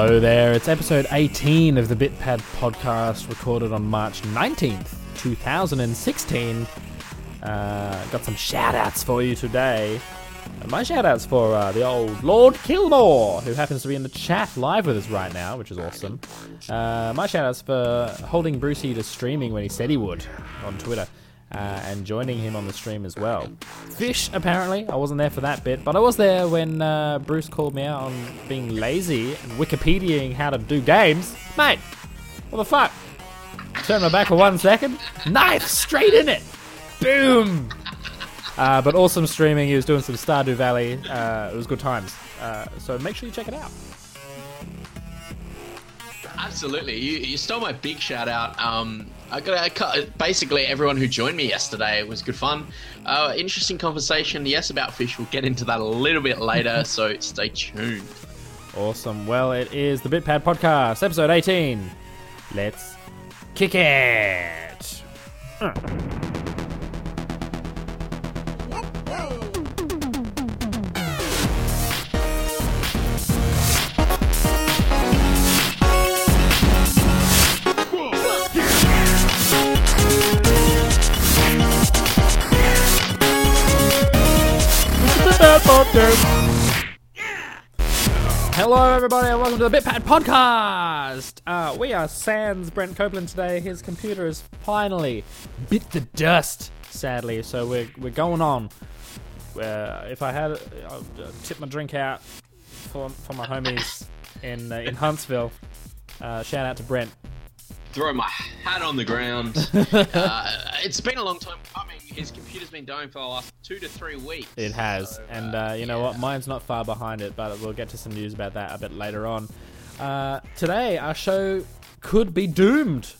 Hello there, it's episode 18 of the BitPad podcast, recorded on March 19th, 2016. Uh, got some shout outs for you today. Uh, my shout outs for uh, the old Lord Kilmore, who happens to be in the chat live with us right now, which is awesome. Uh, my shout outs for holding Brucey to streaming when he said he would on Twitter. Uh, and joining him on the stream as well. Fish, apparently. I wasn't there for that bit, but I was there when uh, Bruce called me out on being lazy and Wikipediaing how to do games. Mate, what the fuck? Turn my back for one second. Knife straight in it. Boom. Uh, but awesome streaming. He was doing some Stardew Valley. Uh, it was good times. Uh, so make sure you check it out. Absolutely, you, you stole my big shout out. Um, I got I cut, basically everyone who joined me yesterday. It was good fun. Uh, interesting conversation. Yes, about fish. We'll get into that a little bit later. so stay tuned. Awesome. Well, it is the BitPad Podcast, episode 18. Let's kick it. Uh. Hello, everybody, and welcome to the BitPad Podcast. Uh, we are Sans Brent Copeland today. His computer has finally bit the dust, sadly. So we're we're going on. Uh, if I had, I'll tip my drink out for for my homies in uh, in Huntsville. Uh, shout out to Brent. Throw my hat on the ground. uh, it's been a long time coming. His computer's been dying for the last two to three weeks. It has, So, and uh, you know yeah. what? Mine's not far behind it, but we'll get to some news about that a bit later on. Uh, today, our show could be doomed,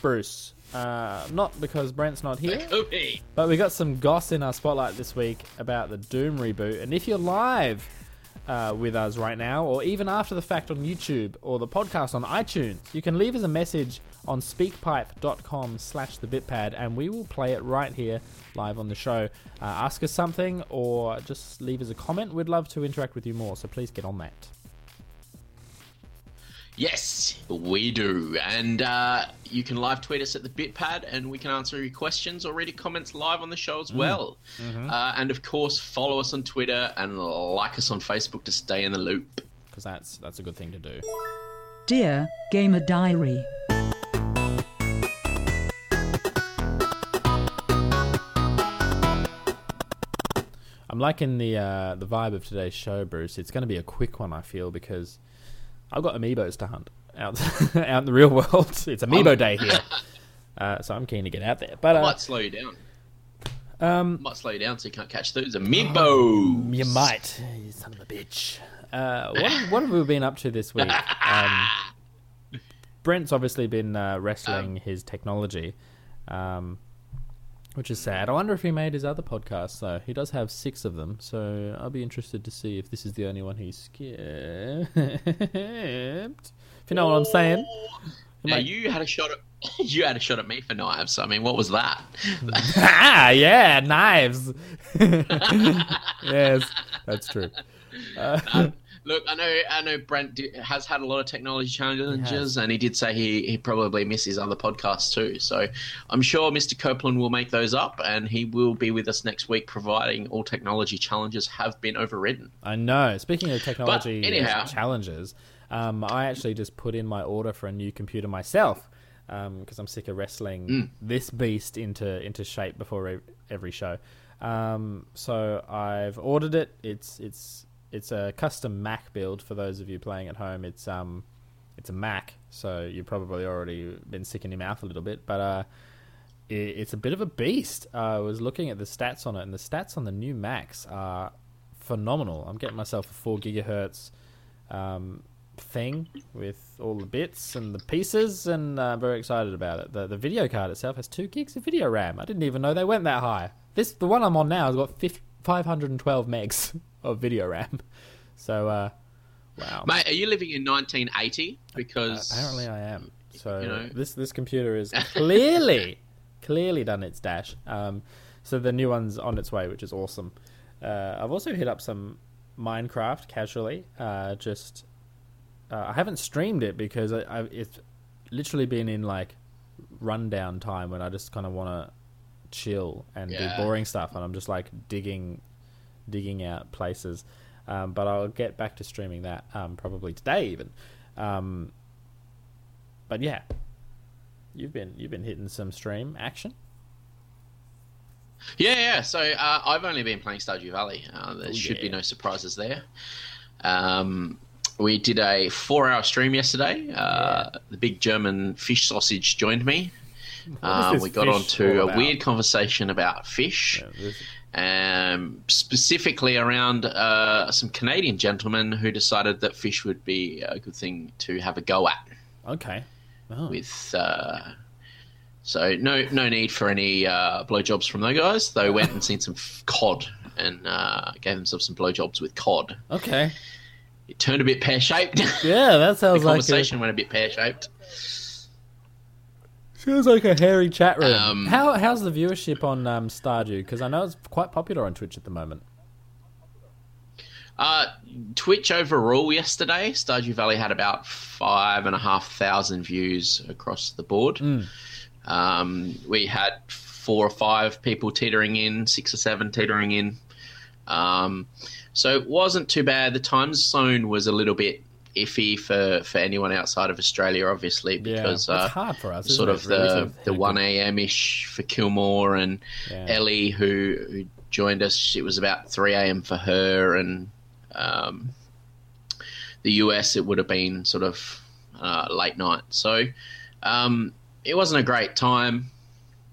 Bruce. Uh, not because Brent's not here, Could be. but we got some goss in our spotlight this week about the Doom reboot. And if you're live uh, with us right now, or even after the fact on YouTube or the podcast on iTunes, you can leave us a message on speakpipe.com slash the bitpad and we will play it right here live on the show. Uh, ask us something or just leave us a comment. We'd love to interact with you more, so please get on that. Yes, we do. And uh, you can live tweet us at the Bitpad, and we can answer your questions or read your comments live on the show as well. Uh, and of course, follow us on Twitter and like us on Facebook to stay in the loop. Because that's, that's a good thing to do. Dear Gamer Diary. I'm liking the uh, the vibe of today's show, Bruce. It's going to be a quick one, I feel, because I've got amiibos to hunt out out in the real world. It's amiibo day here, uh, so I'm keen to get out there. But uh, Might slow you down. um, Might slow you down so you can't catch those amiibos. you might, you son of a bitch. Uh, what what have we been up to this week? Um, Brent's obviously been uh, wrestling his technology, um, which is sad. I wonder if he made his other podcasts though. He does have six of them, so I'll be interested to see if this is the only one he's skipped. If you know what I'm saying. Now Mate. you had a shot at you had a shot at me for knives. I mean, what was that? ah, yeah, knives. yes, that's true. Look, I know, I know. Brent has had a lot of technology challenges, and he did say he he probably misses other podcasts too. So I'm sure Mr. Copeland will make those up, and he will be with us next week, providing all technology challenges have been overridden. I know. Speaking of technology anyhow. challenges, um, I actually just put in my order for a new computer myself because I'm sick of wrestling Mm. this beast into into shape before every show. Um, so I've ordered it. It's it's it's a custom Mac build for those of you playing at home. It's um it's a Mac, so you've probably already been sick in your mouth a little bit, but uh, it, it's a bit of a beast. I was looking at the stats on it, and the stats on the new Macs are phenomenal. I'm getting myself a four gigahertz um, thing with all the bits and the pieces, and uh, I'm very excited about it. The the video card itself has two gigs of video RAM. I didn't even know they went that high. This the one I'm on now has got fif- 512 megs of video RAM. So uh, wow. Mate, are you living in 1980? Because Apparently, I am. So you know. this this computer is clearly clearly done its dash. Um, so the new one's on its way, which is awesome. Uh, I've also hit up some Minecraft casually, uh, just uh, I haven't streamed it because I, I, it's literally been in like rundown time when I just kind of want to chill and Yeah. do boring stuff, and I'm just like digging, digging out places. Um, but I'll get back to streaming that um, probably today even. Um, but yeah, you've been you've been hitting some stream action. Yeah, yeah. So uh, I've only been playing Stardew Valley. Uh, there Oh, should be no surprises there. Um, we did a four-hour stream yesterday. Uh, The big German fish sausage joined me. Uh, we got onto a weird conversation about fish, Yeah, this- um, specifically around uh, some Canadian gentlemen who decided that fish would be a good thing to have a go at. okay. Oh. with uh, so no no need for any uh, blowjobs from those guys. They went and seen some f- cod and uh, gave themselves some blowjobs with cod. Okay. It turned a bit pear shaped. Yeah, that the sounds like a, conversation went a bit pear shaped. Sounds like a hairy chat room. Um, How how's the viewership on um, Stardew? Because I know it's quite popular on Twitch at the moment. Uh, Twitch overall yesterday, Stardew Valley had about five and a half thousand views across the board. Um, we had four or five people teetering in, six or seven teetering in. Um, so it wasn't too bad. The time zone was a little bit iffy for, for anyone outside of Australia, obviously, because yeah, uh, hard for us. sort of Really the the one a.m. ish for Kilmore and Yeah. Ellie who, who joined us. It was about three a.m. for her, and um, the US it would have been sort of uh, late night. So um, it wasn't a great time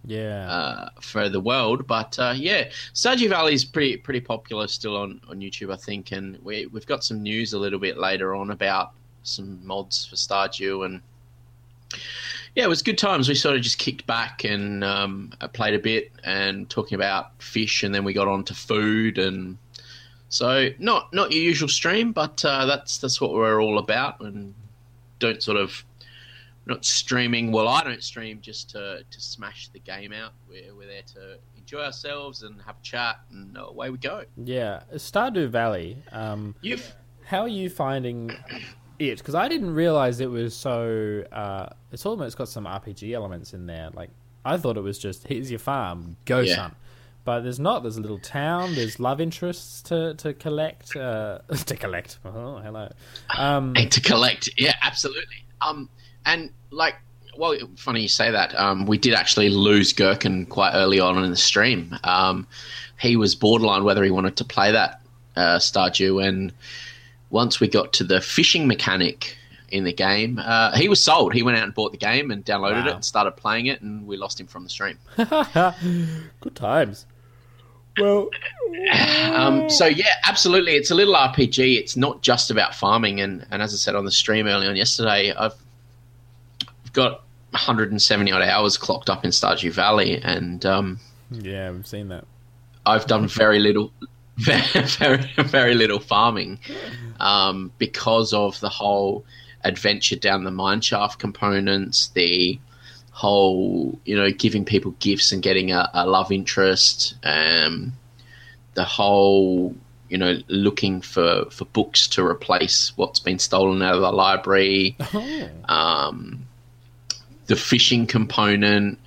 Yeah. uh, for the world. But uh, yeah, Stardew Valley is pretty pretty popular still on, on YouTube, I think, and we we've got some news a little bit later on about some mods for Stardew, and yeah, it was good times. We sort of just kicked back and um, played a bit and talking about fish, and then we got on to food and. So not not your usual stream, but uh, that's that's what we're all about, and don't sort of not streaming. Well, I don't stream just to, to smash the game out. We're, we're there to enjoy ourselves and have a chat, and away we go. yeah. Stardew Valley. Um, You've how are you finding it? Because I didn't realize it was so. Uh, it's almost got some RPG elements in there. Like I thought it was just here's your farm, go Yeah. son. But there's not. There's a little town. There's love interests to to collect. Uh, to collect. Oh, hello. Um, and to collect, yeah, absolutely. Um, and like, well, funny you say that. Um, we did actually lose Gherkin quite early on in the stream. Um, he was borderline whether he wanted to play that uh, Stardew, and once we got to the fishing mechanic in the game, uh, he was sold. He went out and bought the game and downloaded Wow. it and started playing it, and we lost him from the stream. good times. Well, Um, so yeah, absolutely, it's a little RPG. It's not just about farming, and, and as I said on the stream early on yesterday, I've got 170 odd hours clocked up in Stardew Valley, and um, yeah, we've seen that. I've done very little, very very, very little farming um, because of the whole adventure down the mineshaft components, the whole you know giving people gifts and getting a, a love interest, um, the whole you know looking for for books to replace what's been stolen out of the library Oh, um, the fishing component,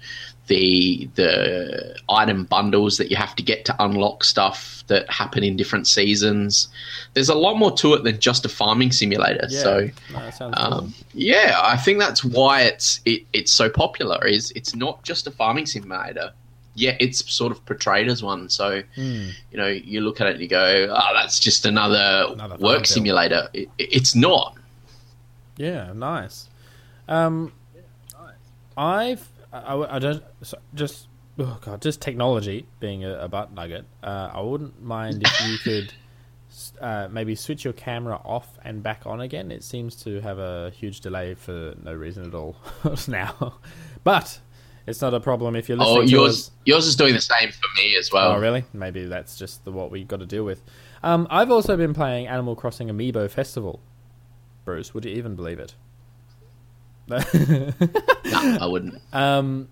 the the item bundles that you have to get to unlock stuff that happen in different seasons. There's a lot more to it than just a farming simulator. yeah. So No, um, yeah, I think that's why it's it, it's so popular. Is it's not just a farming simulator. Yeah, it's sort of portrayed as one. So Hmm. you know, you look at it and you go, "Oh, that's just another, Another work simulator." It, it's not. Yeah, nice. Um, I've I, I- I don't just oh god, just technology being a, a butt nugget. Uh, I wouldn't mind if you could uh, maybe switch your camera off and back on again. It seems to have a huge delay for no reason at all now, but it's not a problem if you're listening Oh, to yours yours is doing the same for me as well. Oh, really? Maybe that's just the, what we've got to deal with. Um, I've also been playing Animal Crossing Amiibo Festival. Bruce, would you even believe it? I wouldn't. Um,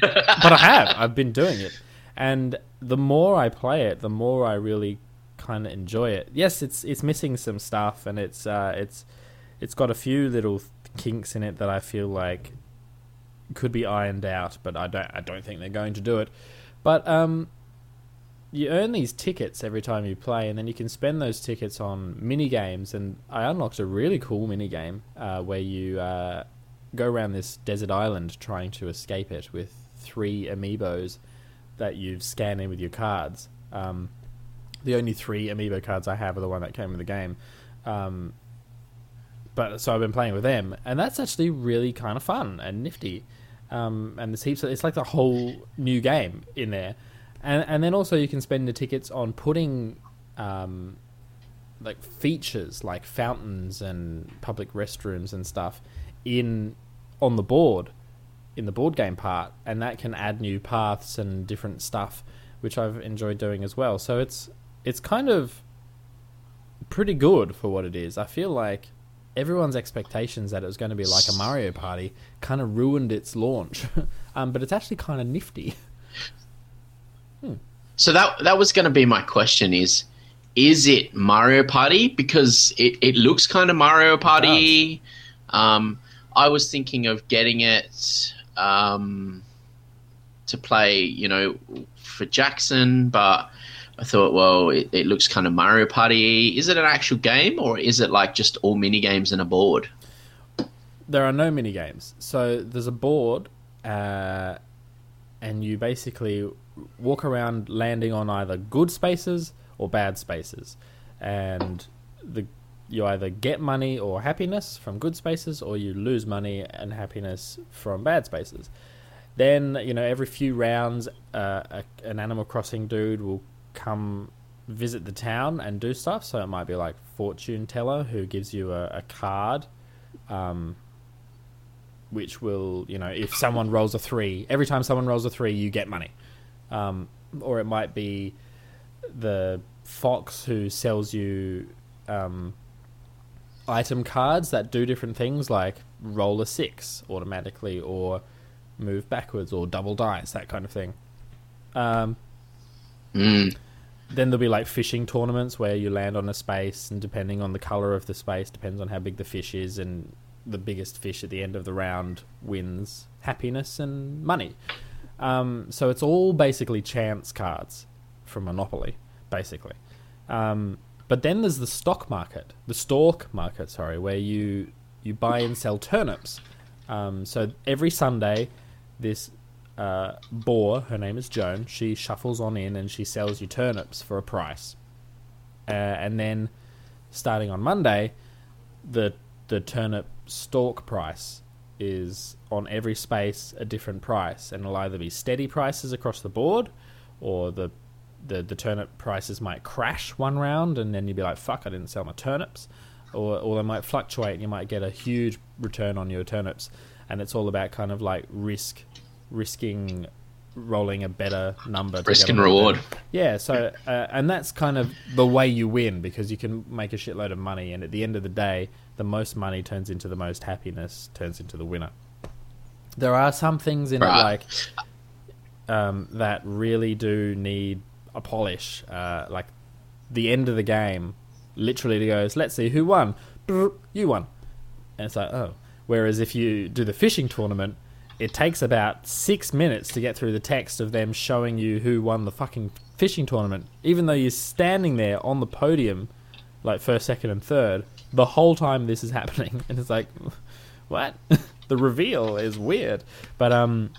but I have. I've been doing it, and the more I play it, the more I really kind of enjoy it. Yes, it's it's missing some stuff, and it's uh, it's it's got a few little kinks in it that I feel like could be ironed out, but I don't I don't think they're going to do it. But um, you earn these tickets every time you play, and then you can spend those tickets on mini games. And I unlocked a really cool mini game uh, where you uh, go around this desert island trying to escape it with three amiibos that you've scanned in with your cards. Um, the only three amiibo cards I have are the one that came with the game. Um, but so I've been playing with them, and that's actually really kind of fun and nifty. Um, and there's heaps. Of, it's like the whole new game in there, and and then also you can spend the tickets on putting um, like features like fountains and public restrooms and stuff in on the board in the board game part, and that can add new paths and different stuff, which I've enjoyed doing as well. So it's it's kind of pretty good for what it is. I feel like everyone's expectations that it was going to be like a Mario Party kind of ruined its launch, um, but it's actually kind of nifty. hmm. So that that was going to be my question: is is it Mario Party because it, it looks kind of Mario Party? Um, I was thinking of getting it um, to play, you know, for Jackson, but I thought, well, it, it looks kind of Mario Party. Is it an actual game or is it like just all mini games and a board? There are no mini games. So there's a board, uh, and you basically walk around landing on either good spaces or bad spaces, and the you either get money or happiness from good spaces, or you lose money and happiness from bad spaces. Then you know every few rounds, uh, a, an Animal Crossing dude will come visit the town and do stuff. So it might be like fortune teller who gives you a, a card, um, which will you know if someone rolls a three, every time someone rolls a three, you get money. Um, or it might be the fox who sells you um, item cards that do different things, like roll a six automatically, or move backwards, or double dice, that kind of thing. Um, mm. Then there'll be like fishing tournaments where you land on a space, and depending on the color of the space, depends on how big the fish is, and the biggest fish at the end of the round wins happiness and money. Um, so it's all basically chance cards from Monopoly, basically. Um, but then there's the stock market, the stalk market, sorry, where you you buy and sell turnips. Um, so every Sunday, this uh, boar, her name is Joan, she shuffles on in and she sells you turnips for a price. Uh, and then, starting on Monday, the the turnip stalk price is on every space a different price, and it'll either be steady prices across the board, or the the, the turnip prices might crash one round, and then you'd be like, "Fuck, I didn't sell my turnips," or or they might fluctuate, and you might get a huge return on your turnips, and it's all about kind of like risk, risking rolling a better number. Risk and reward. Yeah, so uh, and that's kind of the way you win because you can make a shitload of money, and at the end of the day, the most money turns into the most happiness, turns into the winner. There are some things in right. it like um, that really do need a polish. Uh, like the end of the game, literally goes, "Let's see who won." You won, and it's like, oh. Whereas if you do the fishing tournament, it takes about six minutes to get through the text of them showing you who won the fucking fishing tournament, even though you're standing there on the podium, like first, second, and third, the whole time this is happening, and it's like, what? the reveal is weird, but um,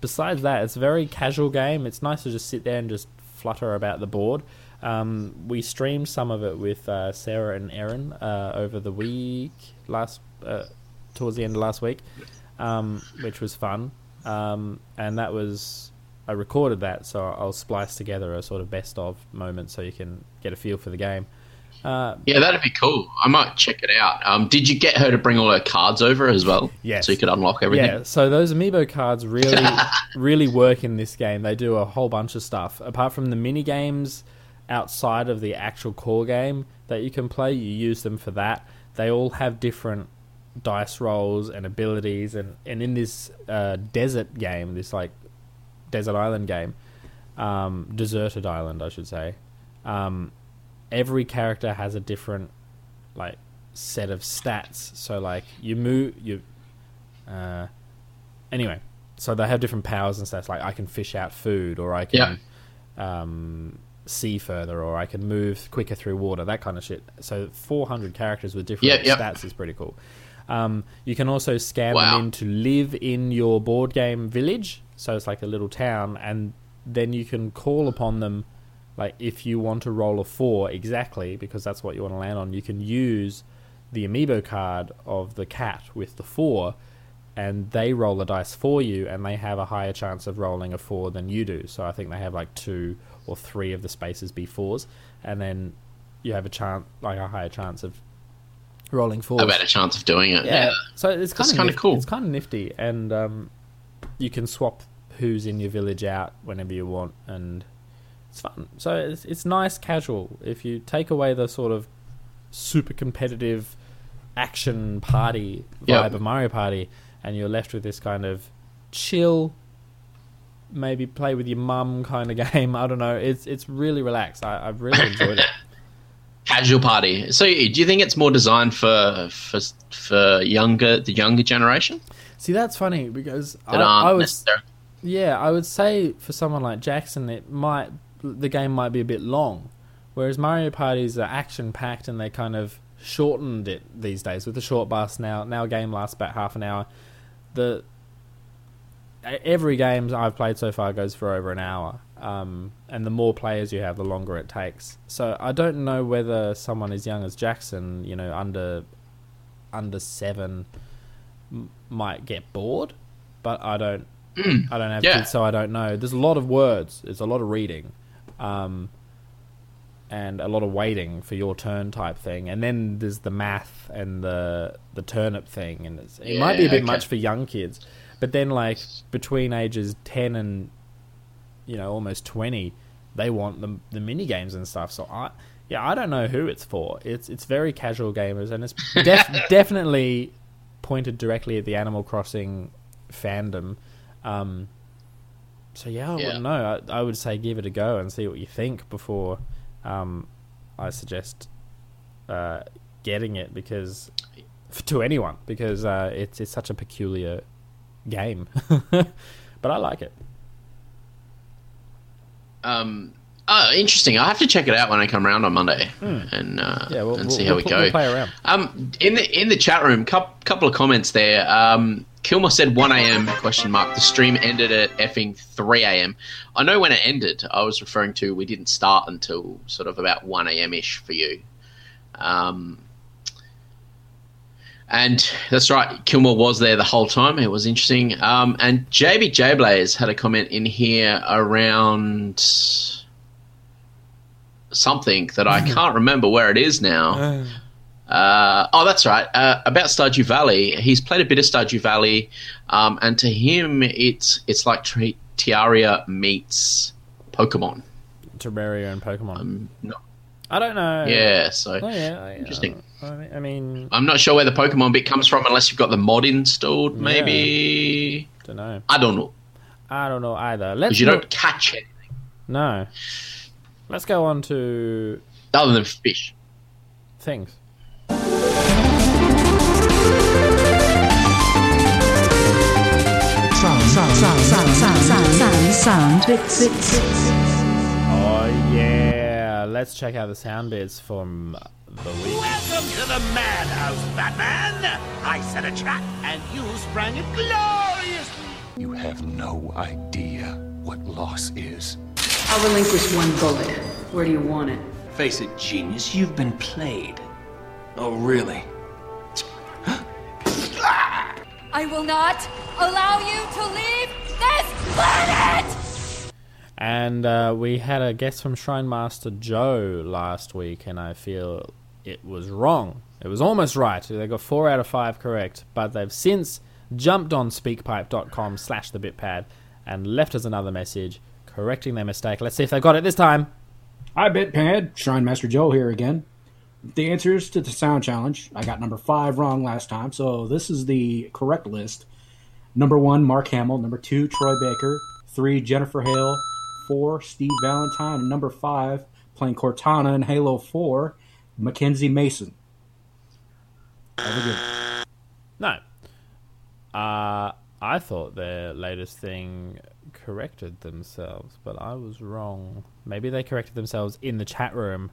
besides that, it's a very casual game. It's nice to just sit there and just flutter about the board. Um, we streamed some of it with uh, Sarah and Erin uh, over the week last uh, towards the end of last week, um, which was fun. Um, and that was I recorded that, so I'll splice together a sort of best of moment so you can get a feel for the game. Uh, yeah, that'd be cool. I might check it out. Um, did you get her to bring all her cards over as well? Yeah, so you could unlock everything. Yeah, so those amiibo cards really, really work in this game. They do a whole bunch of stuff. Apart from the mini games outside of the actual core game that you can play, you use them for that. They all have different dice rolls and abilities, and and in this uh, desert game, this like desert island game, um, deserted island, I should say. Um, every character has a different like set of stats. So like you move you. Uh, anyway, so they have different powers and stats. Like I can fish out food, or I can um, see further, or I can move quicker through water. That kind of shit. So 400 characters with different Yep, yep. stats is pretty cool. Um, you can also scan Wow. them in to live in your board game village. So it's like a little town, and then you can call upon them. Like if you want to roll a four exactly, because that's what you want to land on, you can use the amiibo card of the cat with the four, and they roll the dice for you, and they have a higher chance of rolling a four than you do. So I think they have like two or three of the spaces be fours, and then you have a chance, like a higher chance of rolling fours. A better chance of doing it. Yeah. Yeah. So it's kind That's of cool. It's kind of nifty, and um, you can swap who's in your village out whenever you want, and it's fun. So it's it's nice casual. If you take away the sort of super competitive action party vibe Yep. of Mario Party, and you're left with this kind of chill. Maybe play with your mum kind of game. I don't know. It's it's really relaxed. I, I've really enjoyed it. Casual party. So, do you think it's more designed for for for younger the younger generation See, that's funny because I, I was? Yeah, I would say for someone like Jackson, it might the game might be a bit long, whereas Mario Parties are action packed and they kind of shortened it these days with the short bus. Now, now a game lasts about half an hour. The every game I've played so far goes for over an hour, um, and the more players you have, the longer it takes. So I don't know whether someone as young as Jackson, you know, under under seven, m- might get bored, but I don't. I don't have yeah. kids, so I don't know. There's a lot of words. There's a lot of reading, um, and a lot of waiting for your turn type thing. And then there's the math and the the turnip thing, and it's, it might be a bit okay. much for young kids. But then, like between ages ten and you know almost twenty, they want the the mini games and stuff. So I. Yeah, I don't know who it's for. It's it's very casual gamers, and it's def- definitely pointed directly at the Animal Crossing fandom. Um, so yeah, I Yeah. wouldn't know. I, I would say give it a go and see what you think before um, I suggest uh, getting it because to anyone because uh, it's it's such a peculiar game, but I like it. Um, oh, interesting. I have to check it out when I come around on Monday and uh, Hmm. Yeah, we'll, and see we'll how we go. We'll play around. Um, in the in the chat room, couple couple of comments there. Um, Kilmore said 1 a.m. question mark. The stream ended at effing 3 a.m. I know when it ended. I was referring to we didn't start until sort of about 1 a.m. ish for you. Um, and that's right, Kilmore was there the whole time. It was interesting. Um, and JB J Blaze had a comment in here around something that I can't remember where it is now. Uh, oh, that's right. Uh, about Stardew Valley, he's played a bit of Stardew Valley, um, and to him, it's it's like Tri- Terraria meets Pokemon. Terraria and Pokemon. Um, no, I don't know. yeah, so Oh, yeah. I- Interesting. I mean, I mean, I'm not sure where the Pokemon bit comes from, unless you've got the mod installed. Maybe don't know. I don't know I don't know either. Let's because you mo- don't catch it no. Let's go on to other than fish. things. Oh yeah, let's check out the sound bits from the week. Welcome to the Madhouse, Batman! I set a trap, and you sprang it gloriously! You have no idea what loss is. I'll relinquish one bullet. Where do you want it? Face it, genius, you've been played. Oh, really? I will not allow you to leave this planet! And uh, we had a guest from Shrine Master Joe last week, and I feel it was wrong. It was almost right. They got four out of five correct, but they've since jumped on speakpipe.com slash the bitpad and left us another message correcting their mistake. Let's see if they got it this time. Hi, Bitpad. Shrine Master Joe here again. The answers to the sound challenge. I got number five wrong last time, so this is the correct list. Number one, Mark Hamill. Number two, Troy Baker. Three, Jennifer Hale. Four, Steve Valentine. And number five, playing Cortana in Halo 4, Mackenzie Mason. No. Uh, I thought their latest thing corrected themselves, but I was wrong. Maybe they corrected themselves in the chat room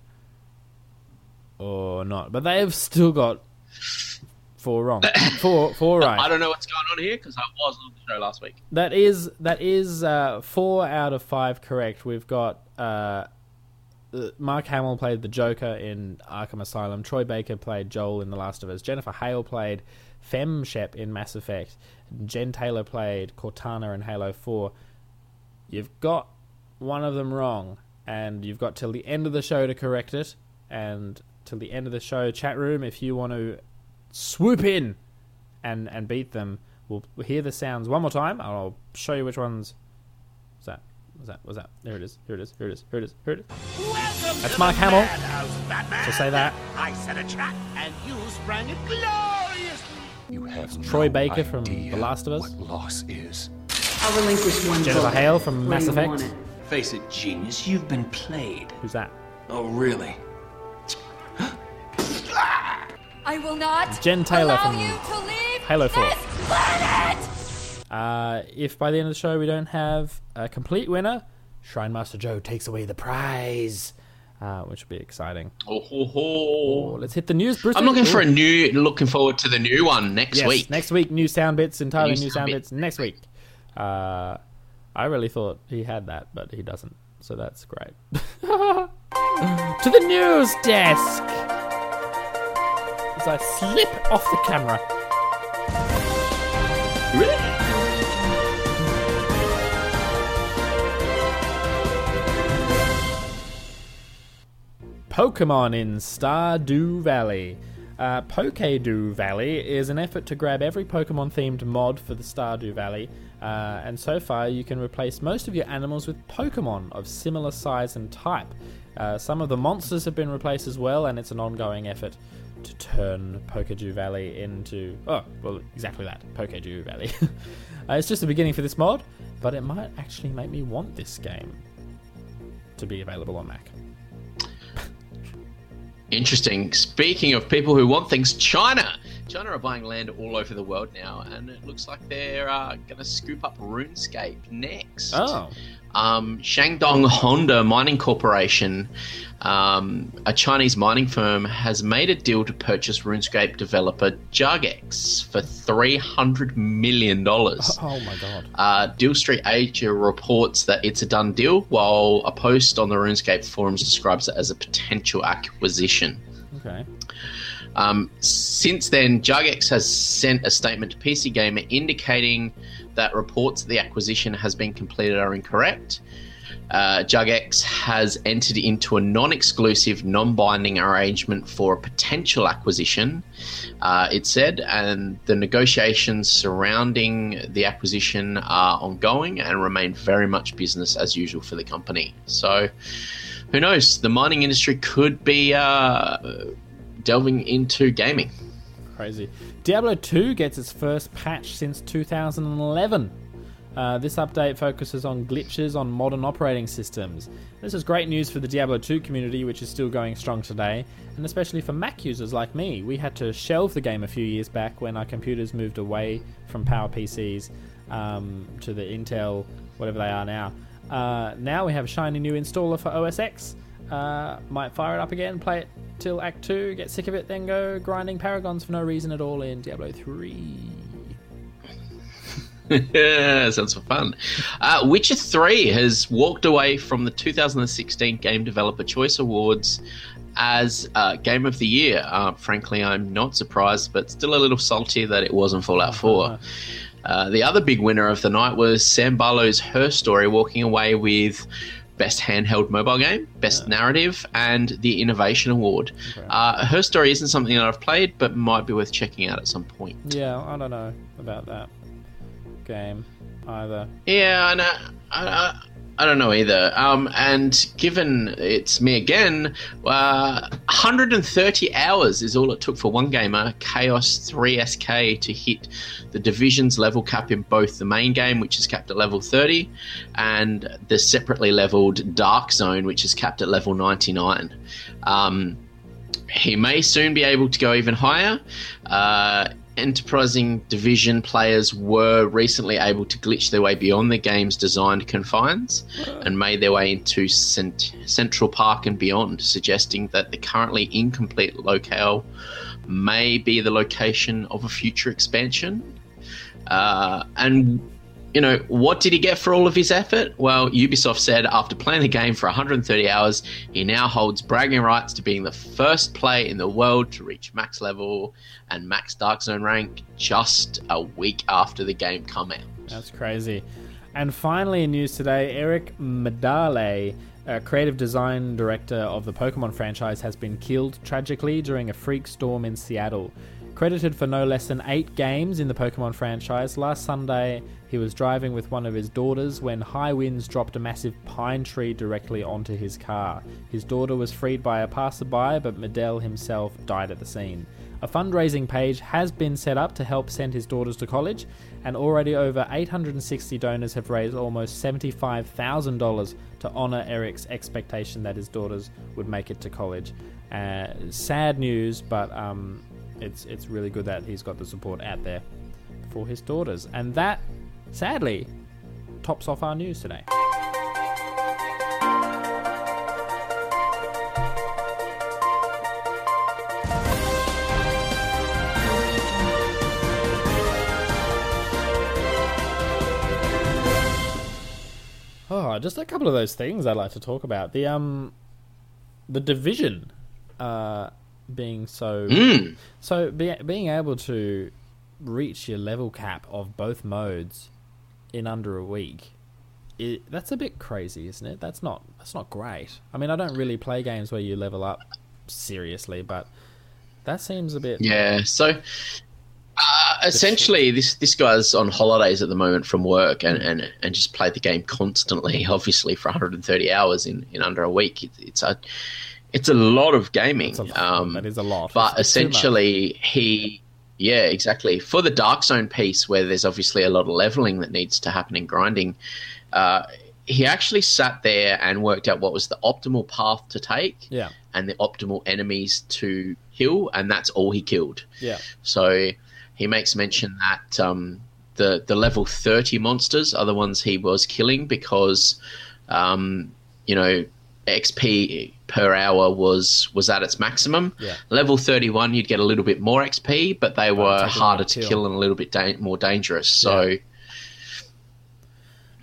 or not. But they've still got four wrong. four, four right. I don't know what's going on here because I was on the show last week. That is that is uh, four out of five correct. We've got uh, uh, Mark Hamill played the Joker in Arkham Asylum. Troy Baker played Joel in The Last of Us. Jennifer Hale played Fem Shep in Mass Effect. Jen Taylor played Cortana in Halo Four. You've got one of them wrong, and you've got till the end of the show to correct it. And till the end of the show, chat room, if you want to swoop in and and beat them, we'll hear the sounds one more time. I'll show you which ones. Was that? Was that? Was that? There it is. Here it is. Here it is. Here it is. Here it is. Welcome That's to Mark the Hamill. madhouse, So say that. I set a trap, and you sprang it gloriously. You have Troy no Baker from idea The Last of Us. What loss is. I'll relinquish one Jennifer bullet. Hale from Where Mass do you Effect. want it? Face it, genius, you've been played. Who's that? Oh, really? I will not Jen Taylor allow from you to leave Halo 4. this planet! Uh, if by the end of the show we don't have a complete winner, Shrine Master Joe takes away the prize, uh, which will be exciting. Oh, ho, ho. Oh, let's hit the news, Bruce. I'm looking for a new. Looking forward to the new one next yes, week. Next week, new sound bits, entirely New new sound sound bits next week. Uh, I really thought he had that, but he doesn't, so that's great. to the news desk! As I slip off the camera. Pokemon in Stardew Valley. Uh, Pokedew Valley is an effort to grab every Pokemon themed mod for the Stardew Valley, uh, and so far you can replace most of your animals with Pokemon of similar size and type. Uh, some of the monsters have been replaced as well, and it's an ongoing effort to turn Pokedew Valley into. Oh, well, exactly that Pokedew Valley. uh, it's just the beginning for this mod, but it might actually make me want this game to be available on Mac. Interesting. Speaking of people who want things, China. China are buying land all over the world now, and it looks like they're uh, going to scoop up RuneScape next. Oh. Um, Shandong Hongda Mining Corporation, um, a Chinese mining firm, has made a deal to purchase RuneScape developer Jagex for $300 million. Oh my god. Uh, Deal Street Asia reports that it's a done deal, while a post on the RuneScape forums describes it as a potential acquisition. Okay. Um, since then, Jagex has sent a statement to PC Gamer indicating that reports of the acquisition has been completed are incorrect. Uh, Jagex has entered into a non-exclusive, non-binding arrangement for a potential acquisition. Uh, it said, and the negotiations surrounding the acquisition are ongoing and remain very much business as usual for the company. So, who knows? The mining industry could be uh, delving into gaming. Crazy. Diablo 2 gets its first patch since 2011. Uh, this update focuses on glitches on modern operating systems. This is great news for the Diablo 2 community, which is still going strong today, and especially for Mac users like me. We had to shelve the game a few years back when our computers moved away from Power PCs um, to the Intel, whatever they are now. Uh, now we have a shiny new installer for OS X. Uh, might fire it up again, play it till Act 2, get sick of it, then go grinding Paragons for no reason at all in Diablo 3. yeah, sounds fun. Uh, Witcher 3 has walked away from the 2016 Game Developer Choice Awards as uh, Game of the Year. Uh, frankly, I'm not surprised, but still a little salty that it wasn't Fallout 4. Uh, the other big winner of the night was Sam Barlow's Her Story, walking away with Best Handheld Mobile Game, Best Narrative, and the Innovation Award. Uh, Her Story isn't something that I've played, but might be worth checking out at some point. Yeah, I don't know about that game either. Yeah, I know. I, I, don't know either. Um, and given it's me again, uh, 130 hours is all it took for one gamer, Chaos 3SK, to hit the divisions level cap in both the main game, which is capped at level 30, and the separately leveled Dark Zone, which is capped at level 99. Um, he may soon be able to go even higher. Uh, enterprising division players were recently able to glitch their way beyond the game's designed confines and made their way into Cent- Central Park and beyond, suggesting that the currently incomplete locale may be the location of a future expansion. Uh, and you know, what did he get for all of his effort? Well, Ubisoft said after playing the game for 130 hours, he now holds bragging rights to being the first player in the world to reach max level and max Dark Zone rank just a week after the game come out. That's crazy. And finally, in news today, Eric Medalle, creative design director of the Pokemon franchise, has been killed tragically during a freak storm in Seattle. Credited for no less than eight games in the Pokemon franchise, last Sunday he was driving with one of his daughters when high winds dropped a massive pine tree directly onto his car. His daughter was freed by a passerby, but Medalle himself died at the scene. A fundraising page has been set up to help send his daughters to college, and already over 860 donors have raised almost $75,000 to honour Eric's expectation that his daughters would make it to college. Uh, sad news, but um, it's it's really good that he's got the support out there for his daughters, and that sadly tops off our news today. Oh, just a couple of those things I'd like to talk about. The um, the division, uh, being so Mm. so be, being able to reach your level cap of both modes in under a week it, that's a bit crazy isn't it that's not that's not great i mean i don't really play games where you level up seriously but that seems a bit Yeah, so uh, essentially, this this guy's on holidays at the moment from work and, and, and just played the game constantly, obviously for 130 hours in, in under a week. It, it's a it's a lot of gaming. A- um, that is a lot. But It's essentially, he yeah, exactly for the Dark Zone piece where there's obviously a lot of leveling that needs to happen in grinding. Uh, he actually sat there and worked out what was the optimal path to take yeah and the optimal enemies to kill, and that's all he killed. yeah So he makes mention that um, the the level thirty monsters are the ones he was killing because um, you know XP per hour was was at its maximum. Yeah. Level thirty one, you'd get a little bit more XP, but they were harder to kill. kill and a little bit da- more dangerous. So.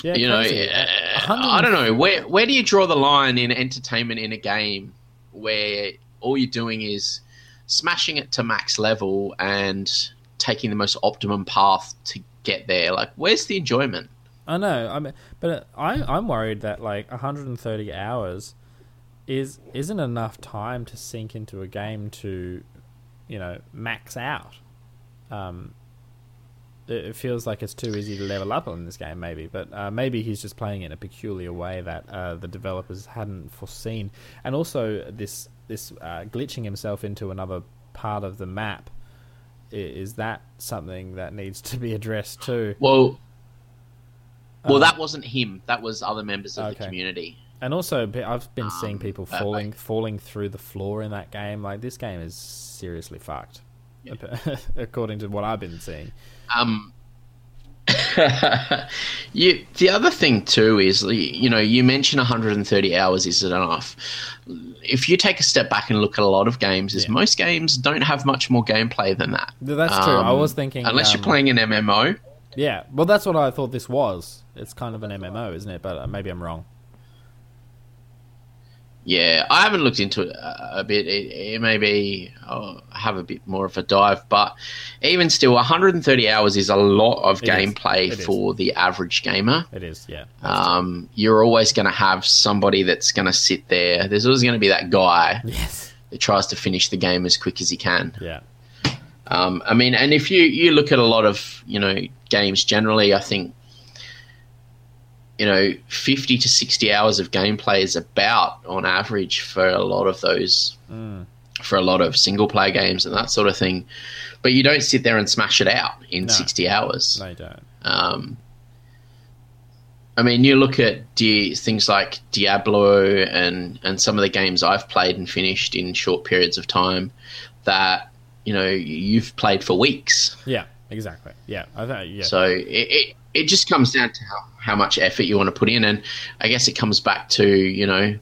yeah You know, uh, I don't know where where do you draw the line in entertainment in a game where all you're doing is smashing it to max level and taking the most optimum path to get there? Like, where's the enjoyment? I know. I mean, but I I'm worried that like 130 hours is isn't enough time to sink into a game to, you know, max out. Um, it, it feels like it's too easy to level up in this game, maybe. But uh, maybe he's just playing in a peculiar way that uh, the developers hadn't foreseen, and also this this uh, glitching himself into another part of the map. Is that something that needs to be addressed too? Well, well, that wasn't him. That was other members of Okay. the community. And also, I've been seeing Um, people uh, falling falling through the floor in that game. Like this game is seriously fucked, according to what I've been seeing. Um, you, the other thing too is, you know, you mentioned 130 hours is it enough? If you take a step back and look at a lot of games, is Yeah. most games don't have much more gameplay than that. Th- That's true. I Um, was thinking, unless um, you're playing an MMO. Yeah, well, that's what I thought this was. It's kind of an MMO, isn't it? But uh, maybe I'm wrong. Yeah, I haven't looked into it a, a bit. It, it may be I'll have a bit more of a dive, but even still, 130 hours is a lot of It gameplay It is. for the average gamer. It is, yeah. Um, you're always going to have somebody that's going to sit there. There's always going to be that guy Yes. that tries to finish the game as quick as he can. Yeah. Um, I mean, and if you, you look at a lot of you know games generally, I think you know 50 to 60 hours of gameplay is about on average for a lot of those for a lot of single player games and that sort of thing. But you don't sit there and smash it out in No. 60 hours. No, you don't. Um, I mean, you look at Di- things like Diablo and and some of the games I've played and finished in short periods of time that you know you've played for weeks. Yeah, exactly. Yeah, I th- yeah. So it, it it just comes down to how, how much effort you want to put in, and I guess it comes back to you know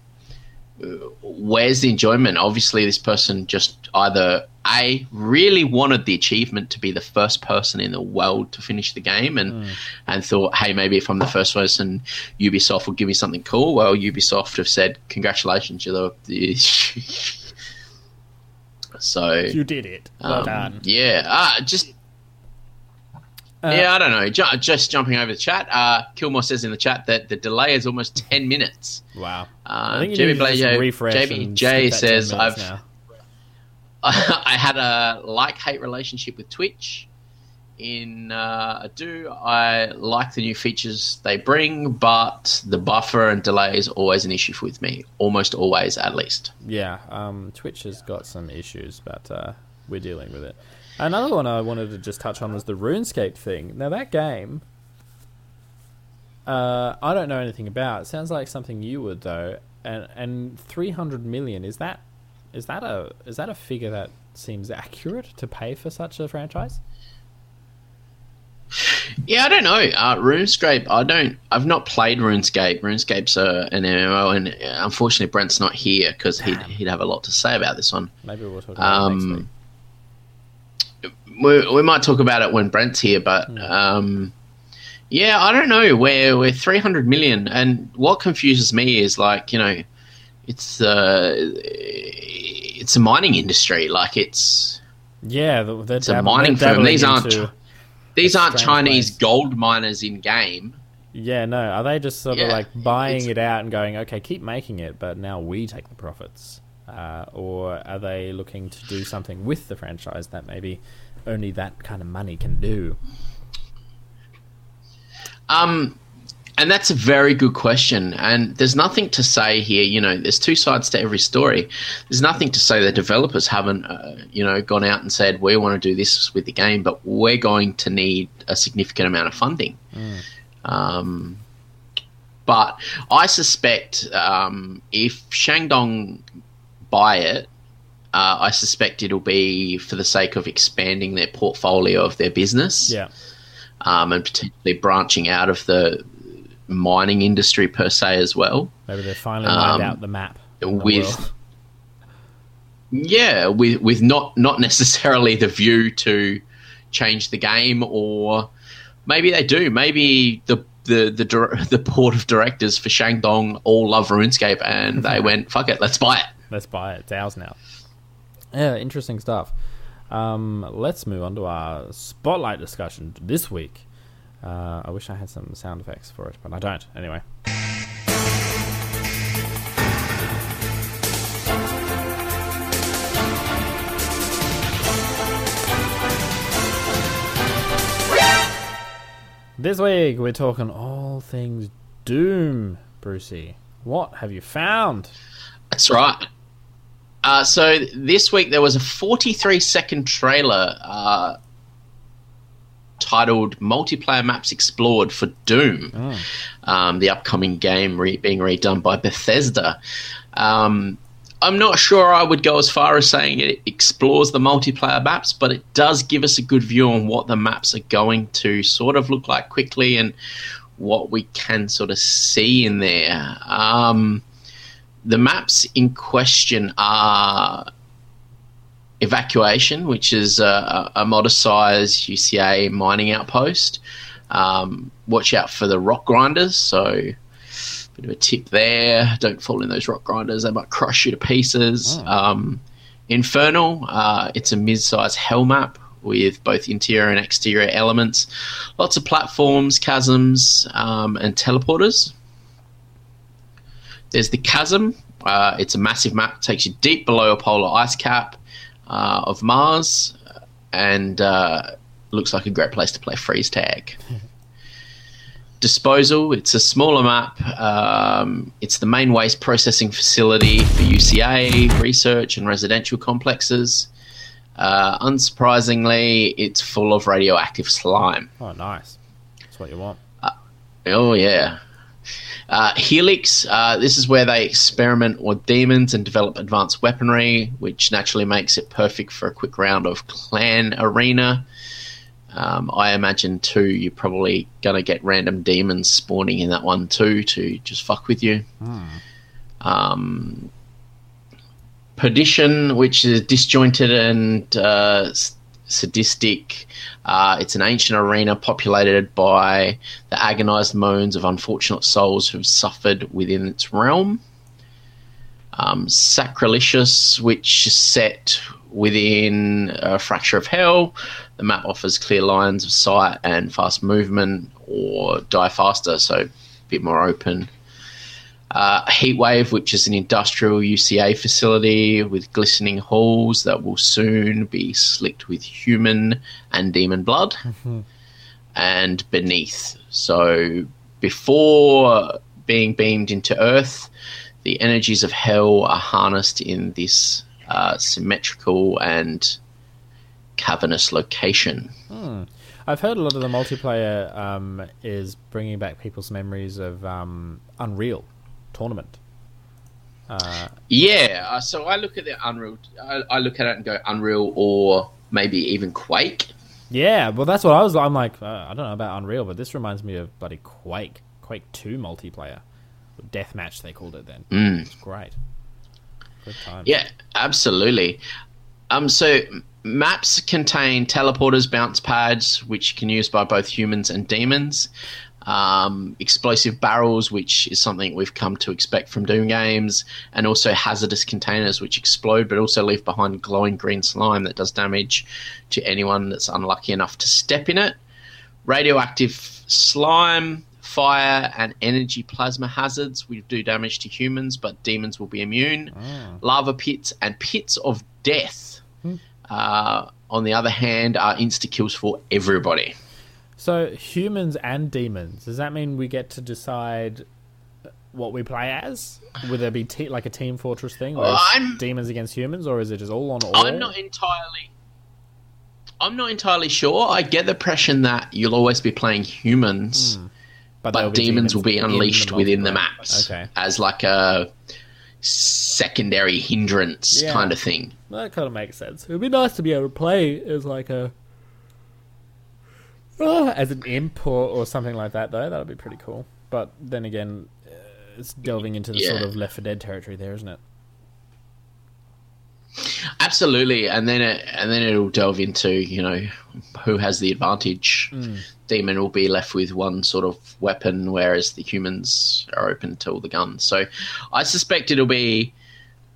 where's the enjoyment? Obviously, this person just either a really wanted the achievement to be the first person in the world to finish the game, and and thought, hey, maybe if I'm the first person, Ubisoft will give me something cool. Well, Ubisoft have said, congratulations, you're the. so you did it. Well um, done. Yeah, uh, just Uh, yeah, I don't know. Ju- just jumping over the chat, uh, Kilmore says in the chat that the delay is almost ten minutes. Wow. Uh, I think you Jamie need to just Blajo- refresh J skip that 10 says I've. I had a like hate relationship with Twitch. In uh, I do I like the new features they bring, but the buffer and delay is always an issue with me. Almost always, at least. Yeah, um, Twitch has got some issues, but uh, we're dealing with it. Another one I wanted to just touch on was the RuneScape thing. Now that game, uh, I don't know anything about. It sounds like something you would though. And and three hundred million is that is that a is that a figure that seems accurate to pay for such a franchise? Yeah, I don't know. Uh, RuneScape, I don't. I've not played RuneScape. RuneScape's uh, an MMO, and uh, unfortunately, Brent's not here because he'd he'd have a lot to say about this one. Maybe we'll talk about it next week. We, we might talk about it when Brent's here, but um, yeah, I don't know. We're we're three hundred million, and what confuses me is like you know, it's uh, it's a mining industry. Like it's Yeah, it's a mining firm. These aren't these aren't Chinese place. gold miners in game. Yeah, no. Are they just sort of like buying it out and going, okay, keep making it, but now we take the profits? Uh, or are they looking to do something with the franchise that maybe only that kind of money can do? Um, and that's a very good question. And there's nothing to say here. You know, there's two sides to every story. There's nothing to say the developers haven't, uh, you know, gone out and said we want to do this with the game, but we're going to need a significant amount of funding. Um, but I suspect um, if Shandong buy it, uh, I suspect it'll be for the sake of expanding their portfolio of their business Yeah. um, and potentially branching out of the mining industry per se as well. Maybe they finally lined Um, out the map. in the with- Yeah, with with not not necessarily the view to change the game, or maybe they do. Maybe the the the the board of directors for Shandong all love RuneScape, and they went, "Fuck it, let's buy it." Let's buy it. It's ours now. Yeah, interesting stuff. Um, let's move on to our spotlight discussion this week. Uh, I wish I had some sound effects for it, but I don't. Anyway. This week we're talking all things Doom, Brucey. What have you found? That's right. Uh, so this week there was a 43 second trailer uh, titled "Multiplayer Maps Explored" for Doom, um, the upcoming game re- being redone by Bethesda. Um, I'm not sure I would go as far as saying it explores the multiplayer maps, but it does give us a good view on what the maps are going to sort of look like quickly and what we can sort of see in there. Um, the maps in question are Evacuation, which is a, a modest-sized UCA mining outpost. Um, watch out for the rock grinders, so a bit of a tip there. Don't fall in those rock grinders; they might crush you to pieces. Um, Infernal, uh, it's a mid-sized hell map with both interior and exterior elements. Lots of platforms, chasms, um, and teleporters. There's the chasm. Uh, it's a massive map. Takes you deep below a polar ice cap uh, of Mars, and uh, looks like a great place to play freeze tag. Disposal. It's a smaller map. Um, it's the main waste processing facility for UCA research and residential complexes. Uh, unsurprisingly, it's full of radioactive slime. Oh, nice. That's what you want. Oh yeah. Uh, Helix, uh, this is where they experiment with demons and develop advanced weaponry, which naturally makes it perfect for a quick round of clan arena. Um, I imagine too, you're probably gonna get random demons spawning in that one too to just fuck with you. Um, Perdition, which is disjointed and uh, sadistic. Uh, it's an ancient arena populated by the agonized moans of unfortunate souls who've suffered within its realm. Um, Sacrilicious, which is set within a fracture of hell. The map offers clear lines of sight and fast movement, or die faster, so a bit more open. Uh, Heatwave, which is an industrial UCA facility with glistening halls that will soon be slicked with human and demon blood. And Beneath. So before being beamed into Earth, the energies of hell are harnessed in this uh, symmetrical and cavernous location. I've heard a lot of the multiplayer um, is bringing back people's memories of um, Unreal tournament. Uh, Yeah, uh, so I look at the Unreal. I, I look at it and go Unreal, or maybe even Quake. yeah, well, that's what I was. I'm like, uh, I don't know about Unreal, but this reminds me of bloody Quake, Quake Two multiplayer, deathmatch they called it then. Mm. It's great. Good time. Yeah, absolutely. Um, so maps contain teleporters, bounce pads, which you can use by both humans and demons. Um, explosive barrels, which is something we've come to expect from Doom games, and also hazardous containers, which explode but also leave behind glowing green slime that does damage to anyone that's unlucky enough to step in it. Radioactive slime, fire, and energy plasma hazards will do damage to humans, but demons will be immune. Lava pits and pits of death, uh, on the other hand, are insta kills for everybody. So humans and demons. Does that mean we get to decide what we play as? Would there be te- like a Team Fortress thing, where it's I'm- demons against humans, or is it just all on all? I'm not entirely. I'm not entirely sure. I get the impression that you'll always be playing humans, hmm. but but, there'll demons, will be in the unleashed within the maps Okay. as like a secondary hindrance Yeah. kind of thing. That kind of makes sense. It would be nice to be able to play as like a Ah, as an imp or, or something like that, though. That would be pretty cool. But then again, uh, it's delving into the sort of Left 4 Dead territory there, isn't it? Absolutely, and then it, and then it'll delve into you know who has the advantage. Demon will be left with one sort of weapon, whereas the humans are open to all the guns. So I suspect it'll be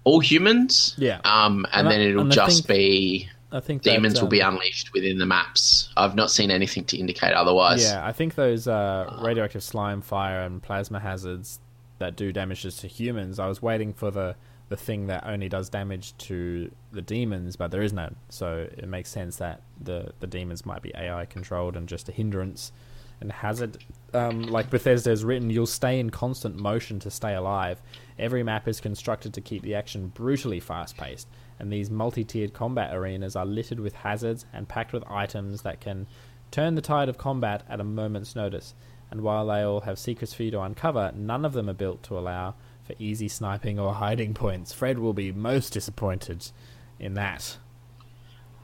all humans. Yeah. Um, and, And I- then it'll and just think- be I think that, demons will be um, unleashed within the maps. I've not seen anything to indicate otherwise. Yeah, I think those uh, radioactive slime, fire, and plasma hazards that do damages to humans. I was waiting for the the thing that only does damage to the demons, but there is none. So it makes sense that the the demons might be AI controlled and just a hindrance and hazard. Um, like Bethesda's written, you'll stay in constant motion to stay alive. Every map is constructed to keep the action brutally fast paced, and these multi tiered combat arenas are littered with hazards and packed with items that can turn the tide of combat at a moment's notice. And while they all have secrets for you to uncover, none of them are built to allow for easy sniping or hiding points. Fred will be most disappointed in that.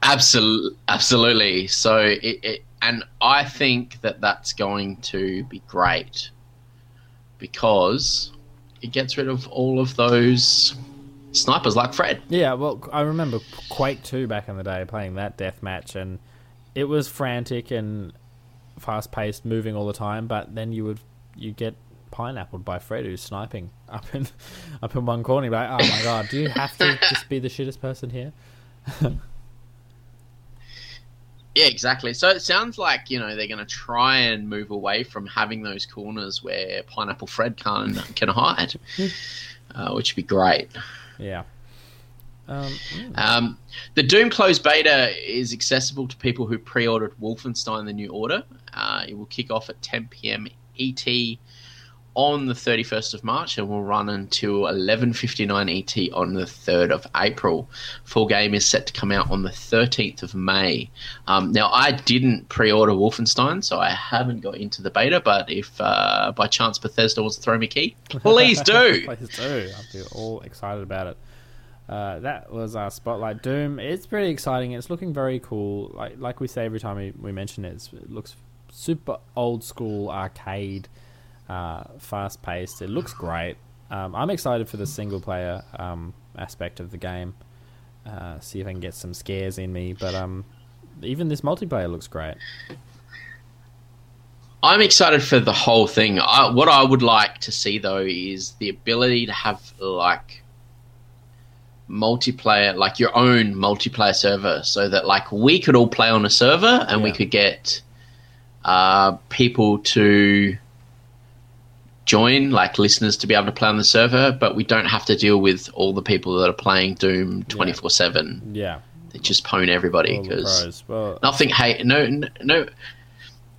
Absolutely, absolutely. So it, it, and I think that that's going to be great because it gets rid of all of those snipers like Fred. Yeah, well, I remember Quake 2 back in the day playing that death match, and it was frantic and fast paced, moving all the time. But then you would you get pineappled by Fred who's sniping up in up in one corner. Like, oh my god, do you have to just be the shittest person here? Yeah, exactly. So it sounds like you know they're going to try and move away from having those corners where Pineapple Fred can can hide, uh, which would be great. Yeah. Um, Um, the Doom closed beta is accessible to people who pre-ordered Wolfenstein: The New Order. Uh, it will kick off at 10 p.m. ET on the 31st of March and will run until 11:59 ET on the 3rd of April. Full game is set to come out on the 13th of May. Um, now, I didn't pre-order Wolfenstein, so I haven't got into the beta. But if uh, by chance Bethesda wants to throw me a key, please do. Please do. I feel all excited about it. Uh, that was our spotlight doom. It's pretty exciting. It's looking very cool. Like like we say every time we, we mention it, it's, it looks super old school arcade, uh, fast paced. It looks great. Um, I'm excited for the single player um, aspect of the game. Uh, see if I can get some scares in me. But um, even this multiplayer looks great. I'm excited for the whole thing. I, what I would like to see though is the ability to have like multiplayer, like your own multiplayer server, so that like we could all play on a server and we could get uh, people to join, like listeners to be able to play on the server, but we don't have to deal with all the people that are playing Doom twenty four seven. Yeah, They just pwn everybody because. Well, nothing hate no no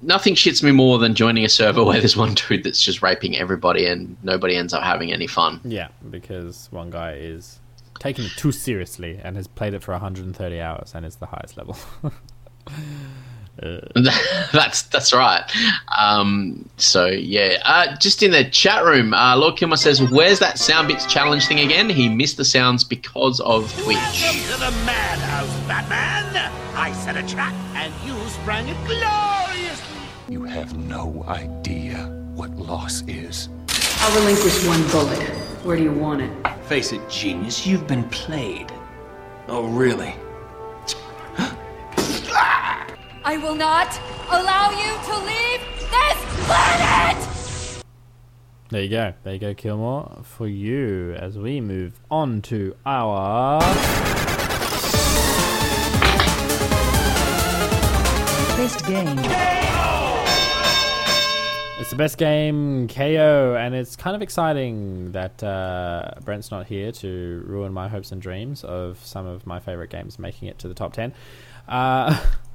nothing shits me more than joining a server where there's one dude that's just raping everybody and nobody ends up having any fun. yeah, because one guy is taking it too seriously and has played it for 130 hours and is the highest level. that's that's right. Um, so yeah, uh, just in the chat room, uh, Lord Kilmer says, "Where's that sound bits challenge thing again?" He missed the sounds because of Twitch. Welcome to the madhouse, Batman! I set a trap, and you sprang it gloriously! You have no idea what loss is. I'll relinquish one bullet. Where do you want it? Face it, genius, you've been played. Oh, really? I will not allow you to leave this planet! There you go. There you go, Kilmore. For you, as we move on to our. Best game. It's the best game KO, and it's kind of exciting that uh, Brent's not here to ruin my hopes and dreams of some of my favorite games making it to the top 10. Uh,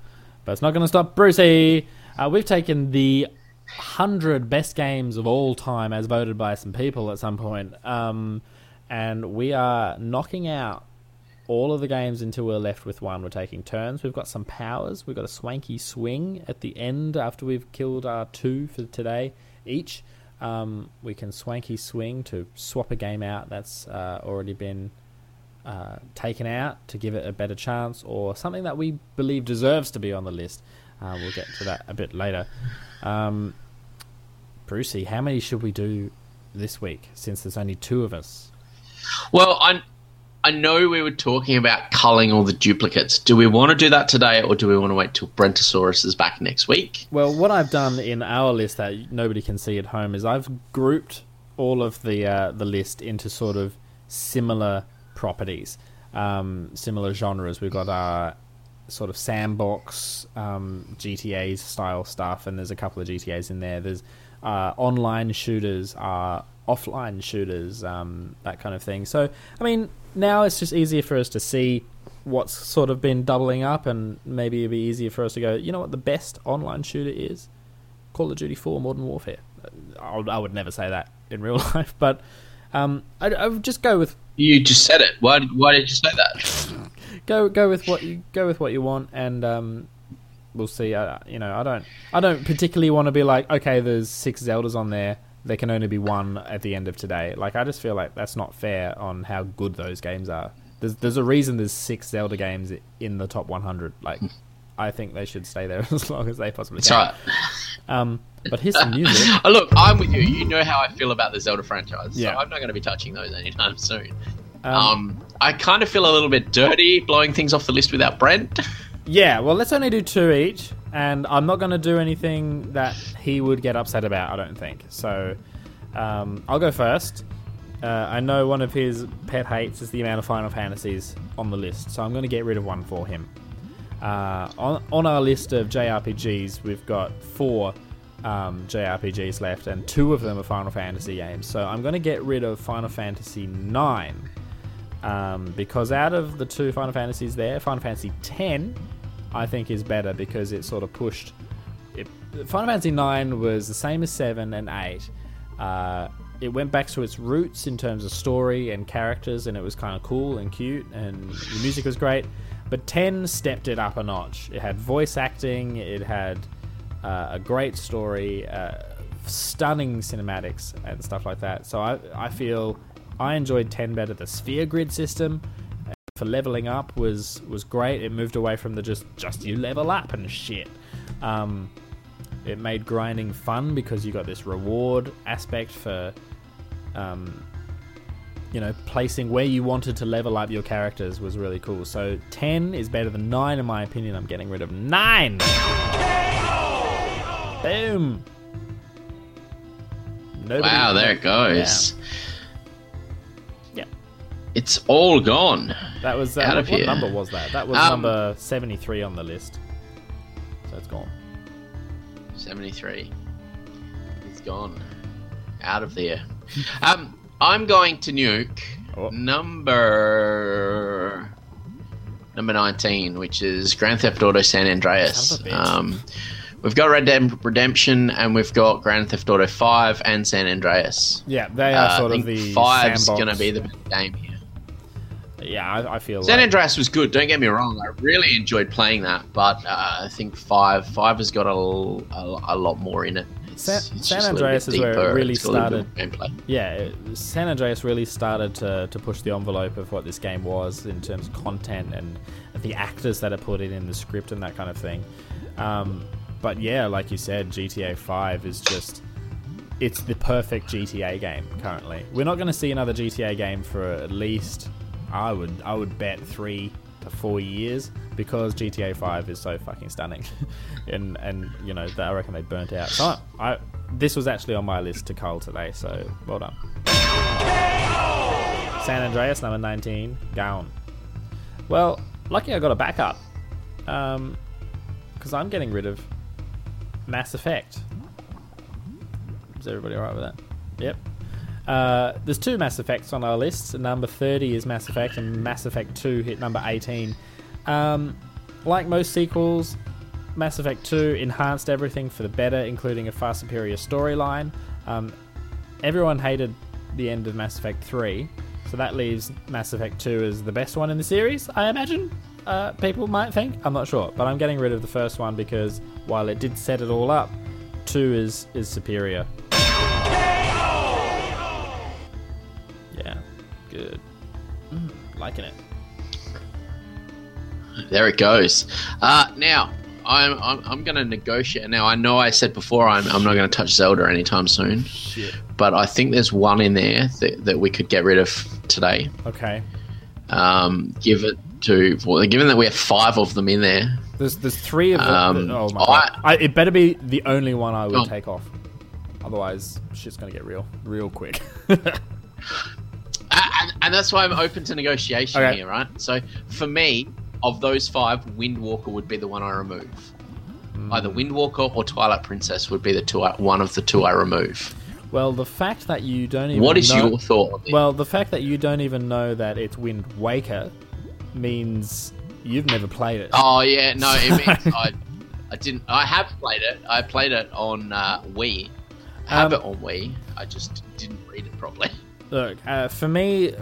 but it's not going to stop Brucey. Uh, we've taken the 100 best games of all time as voted by some people at some point. Um, and we are knocking out all of the games until we're left with one. We're taking turns. We've got some powers. We've got a swanky swing at the end after we've killed our two for today each. Um, we can swanky swing to swap a game out that's uh, already been uh, taken out to give it a better chance, or something that we believe deserves to be on the list. Uh, we'll get to that a bit later. Um, Brucey, how many should we do this week since there's only two of us? Well, I I know we were talking about culling all the duplicates. Do we want to do that today, or do we want to wait till Brentosaurus is back next week? Well, what I've done in our list that nobody can see at home is I've grouped all of the uh, the list into sort of similar properties, um, similar genres. We've got our sort of sandbox um, GTA style stuff, and there's a couple of GTA's in there. There's uh, online shooters, uh, offline shooters, um, that kind of thing. So, I mean, now it's just easier for us to see what's sort of been doubling up, and maybe it'd be easier for us to go, you know what, the best online shooter is Call of Duty 4 Modern Warfare. I would, never say that in real life, but um, I, I would just go with You just said it. Why? Why did you say that? go go with what you go with what you want, and um, we'll see. Uh, you know, I don't I don't particularly want to be like, okay, there's six Zeldas on there. There can only be one at the end of today. Like, I just feel like that's not fair on how good those games are. There's there's a reason there's six Zelda games in the top 100. Like, I think they should stay there as long as they possibly That's can. right. Um, but here's some music. Oh, look, I'm with you. You know how I feel about the Zelda franchise. Yeah. So I'm not going to be touching those anytime soon. Um, Um, I kind of feel a little bit dirty blowing things off the list without Brent. Yeah, well, let's only do two each, and I'm not going to do anything that he would get upset about. I don't think so. Um, I'll go first. Uh, I know one of his pet hates is the amount of Final Fantasies on the list, so I'm going to get rid of one for him. Uh, on on our list of JRPGs, we've got four um, JRPGs left, and two of them are Final Fantasy games. So I'm going to get rid of Final Fantasy Nine um, because out of the two Final Fantasies there, Final Fantasy X, I think is better because it sort of pushed. It, Final Fantasy Nine was the same as seven and eight, Uh, it went back to its roots in terms of story and characters, and it was kind of cool and cute, and the music was great. But 10 stepped it up a notch. It had voice acting, it had uh, a great story, uh, stunning cinematics, and stuff like that. So I, I feel I enjoyed 10 better. The sphere grid system uh, for leveling up was was great. It moved away from the just just you level up and shit. Um, it made grinding fun because you got this reward aspect for, um, you know, placing where you wanted to level up your characters was really cool. So ten is better than nine in my opinion. I'm getting rid of nine. Boom. Nobody- Wow, there it goes. Yeah. It's all gone. That was uh, Out what, of what here. number was that? That was Um, number seventy-three on the list. So it's gone. 73. It's gone. Out of there. Um, I'm going to nuke Oh. number number 19, which is Grand Theft Auto San Andreas. Son of a bitch. Um, we've got Red Dead Redemption and we've got Grand Theft Auto 5 and San Andreas. Yeah, they are Uh, sort I of think the five's sandbox. going to be the best game here. Yeah, I, I feel San like Andreas was good. Don't get me wrong. I really enjoyed playing that, but uh, I think five five has got a a lot more in it. San- San just a little Andreas is where it really it's got a little bit more gameplay. Yeah, San Andreas really started to, to push the envelope of what this game was in terms of content and the actors that are put in in the script and that kind of thing. Um, but yeah, like you said, GTA 5 is just. It's the perfect GTA game currently. We're not going to see another GTA game for at least, I would, I would bet three to four years because GTA 5 is so fucking stunning, and and you know I reckon they burnt out. So I, I this was actually on my list to cull today, so well done. San Andreas number 19, gone. Well, lucky I got a backup, um, because I'm getting rid of Mass Effect. Is everybody alright with that? Yep. Uh, there's two Mass Effects on our list. Number 30 is Mass Effect, and Mass Effect 2 hit number 18. Um, like most sequels, Mass Effect 2 enhanced everything for the better, including a far superior storyline. Um, everyone hated the end of Mass Effect 3, so that leaves Mass Effect 2 as the best one in the series, I imagine. Uh, people might think. I'm not sure, but I'm getting rid of the first one because while it did set it all up, 2 is, is superior. Good. Mm, liking it. There it goes. Uh, now, I'm, I'm, I'm going to negotiate. Now, I know I said before I'm, I'm not going to touch Zelda anytime soon, but I think there's one in there that, that we could get rid of today. Okay. Um, give it to, well, given that we have five of them in there, There's there's three of them. Um, oh my I- god! I, it better be the only one I would Oh. take off. Otherwise, shit's gonna get real, real quick. and, that's why I'm open to negotiation Okay. here, right? So for me, of those five, Windwalker would be the one I remove. Either Hmm. Windwalker or Twilight Princess would be the two. I, one of the two I remove. well, the fact that you don't even What is know, your thought well, the fact that you don't even know that it's Wind Waker means you've never played it. Oh yeah, no, it means I, I didn't. I have played it. I played it on uh, Wii. I have Um, it on Wii. I just didn't read it properly. Look, uh, for me,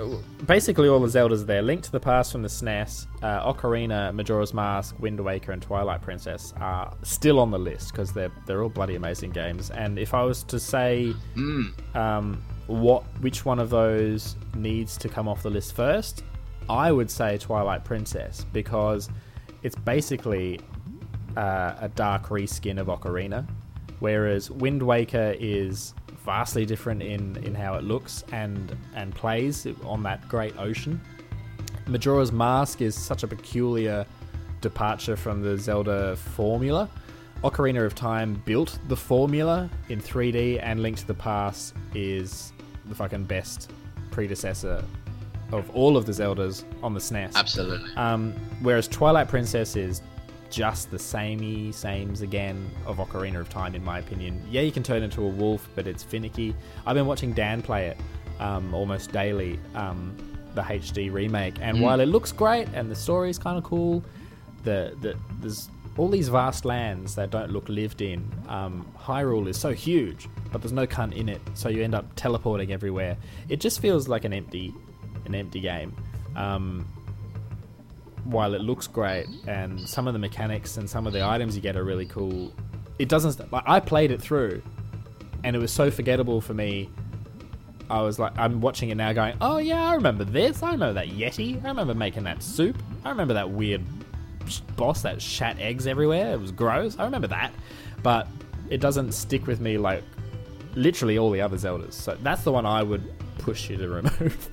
basically all the Zeldas are there. Link to the Past from the SNES, uh, Ocarina, Majora's Mask, Wind Waker, and Twilight Princess are still on the list because they're they're all bloody amazing games. And if I was to say um, what which one of those needs to come off the list first, I would say Twilight Princess because it's basically uh, a dark reskin of Ocarina, whereas Wind Waker is vastly different in, in how it looks and and plays on that great ocean. Majora's Mask is such a peculiar departure from the Zelda formula. Ocarina of Time built the formula in 3D, and Link to the Past is the fucking best predecessor of all of the Zeldas on the SNES. Absolutely. Um, whereas Twilight Princess is just the samey, sames again of Ocarina of Time, in my opinion. Yeah, you can turn into a wolf, but it's finicky. I've been watching Dan play it um, almost daily, um, the HD remake, and while it looks great and the story is kind of cool, the, the there's all these vast lands that don't look lived in. Um, Hyrule is so huge, but there's no cunt in it, so you end up teleporting everywhere. It just feels like an empty, an empty game. Um, while it looks great and some of the mechanics and some of the items you get are really cool, it doesn't. Like I played it through, and it was so forgettable for me. I was like, I'm watching it now, going, "Oh yeah, I remember this. I remember that Yeti. I remember making that soup. I remember that weird boss that shat eggs everywhere. It was gross. I remember that." But it doesn't stick with me like literally all the other Zeldas. So that's the one I would push you to remove.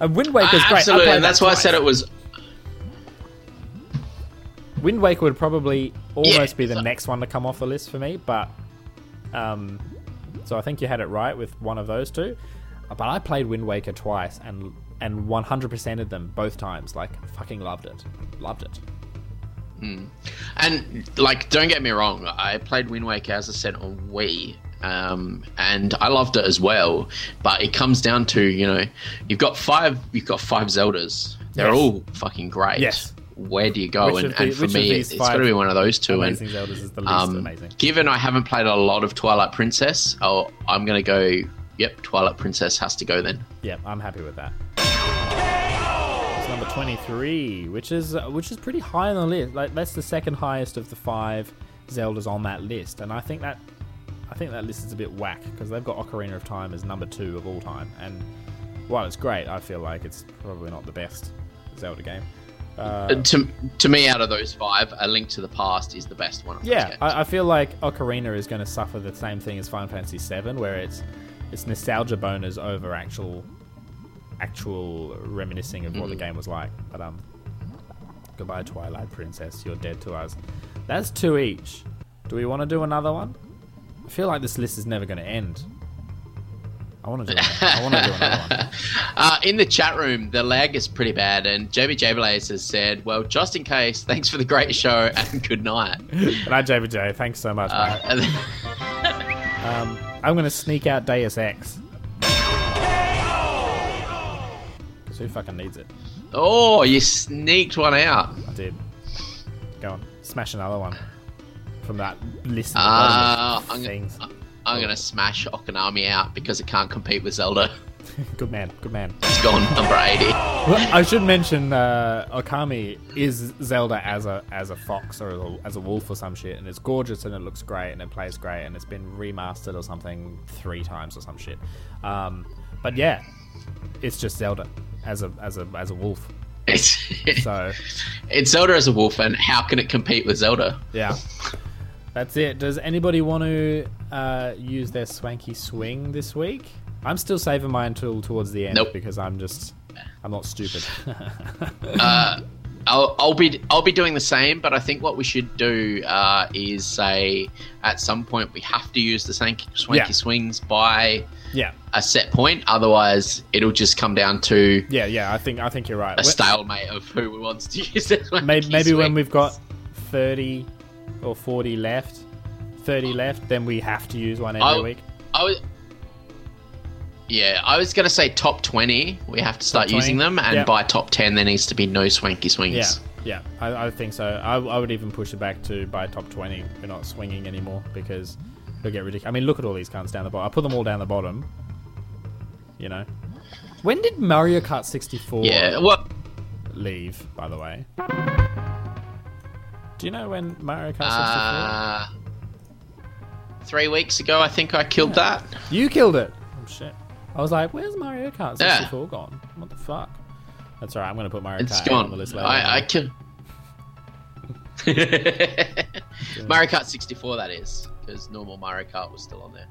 and Wind Waker's great. Absolutely, and that that's why I said it was. Wind Waker would probably almost Yeah, be the so- next one to come off the list for me, but um, so I think you had it right with one of those two. Uh, but I played Wind Waker twice and and 100%ed them both times. Like fucking loved it, loved it. Hmm. And like, don't get me wrong, I played Wind Waker as I said on Wii, um, and I loved it as well. But it comes down to you know, you've got five, you've got five Zeldas. They're Yes. all fucking great. Yes. Where do you go? Which and, the- and for me, it's got to be one of those two. And Amazing Zeldas is the least um, amazing. given I haven't played a lot of Twilight Princess, oh, I'm gonna go. Yep, Twilight Princess has to go then. Yeah, I'm happy with that. It's number 23, which is uh, which is pretty high on the list. Like that's the second highest of the five Zeldas on that list, and I think that I think that list is a bit whack because they've got Ocarina of Time as number two of all time, and while it's great, I feel like it's probably not the best Zelda game. Uh, to to me, out of those five, A Link to the Past is the best one. Of Yeah. I, I feel like Ocarina is going to suffer the same thing as Final Fantasy VII, where it's it's nostalgia boners over actual actual reminiscing of what the game was like. But um, goodbye Twilight Princess, you're dead to us. That's two each. Do we want to do another one? I feel like this list is never going to end. I want to do. I want to do another one. Uh, in the chat room, the lag is pretty bad, and JBJ Blaze has said, "Well, just in case, thanks for the great show and good night." Good night, JBJ. Thanks so much, Uh, then- Um, I'm going to sneak out Deus Ex. who fucking needs it? oh, you sneaked one out. I did. Go on, smash another one from that list. Of Uh, I'm, things. I'm gonna smash Okanami out because it can't compete with Zelda. Good man, good man. It's gone number eighty. Well, I should mention uh, Okami is Zelda as a as a fox or as a, as a wolf or some shit, and it's gorgeous and it looks great and it plays great and it's been remastered or something three times or some shit. Um, but yeah, it's just Zelda as a as a as a wolf. It's So it's Zelda as a wolf, and how can it compete with Zelda? yeah, that's it. Does anybody want to uh, use their swanky swing this week? I'm still saving mine until towards the end Nope. because I'm just I'm not stupid. I'll, I'll be I'll be doing the same, but I think what we should do uh, is say at some point we have to use the swanky, swanky Yeah. swings by yeah, a set point. Otherwise, it'll just come down to yeah, yeah. I think I think you're right. a stalemate of who wants to use swanky maybe, maybe when we've got 30 or 40 left 30 left then we have to use one every I'll- week I was, yeah, I was gonna say top twenty. We have to start using them, and Yeah. by top ten, there needs to be no swanky swings. yeah yeah I, I think so I, I would even push it back to by top 20 we're not swinging anymore because it'll get ridiculous I mean look at all these cunts down the bottom I put them all down the bottom you know when did Mario Kart 64 Yeah, Well, leave by the way do you know when Mario Kart 64 uh, three weeks ago, I think I killed that. You killed it. Oh shit. I was like, where's Mario Kart Yeah. 64 gone? What the fuck? That's alright, I'm gonna put Mario It's Kart gone. on the list later. I, I can. Mario Kart 64, that is, because normal Mario Kart was still on there,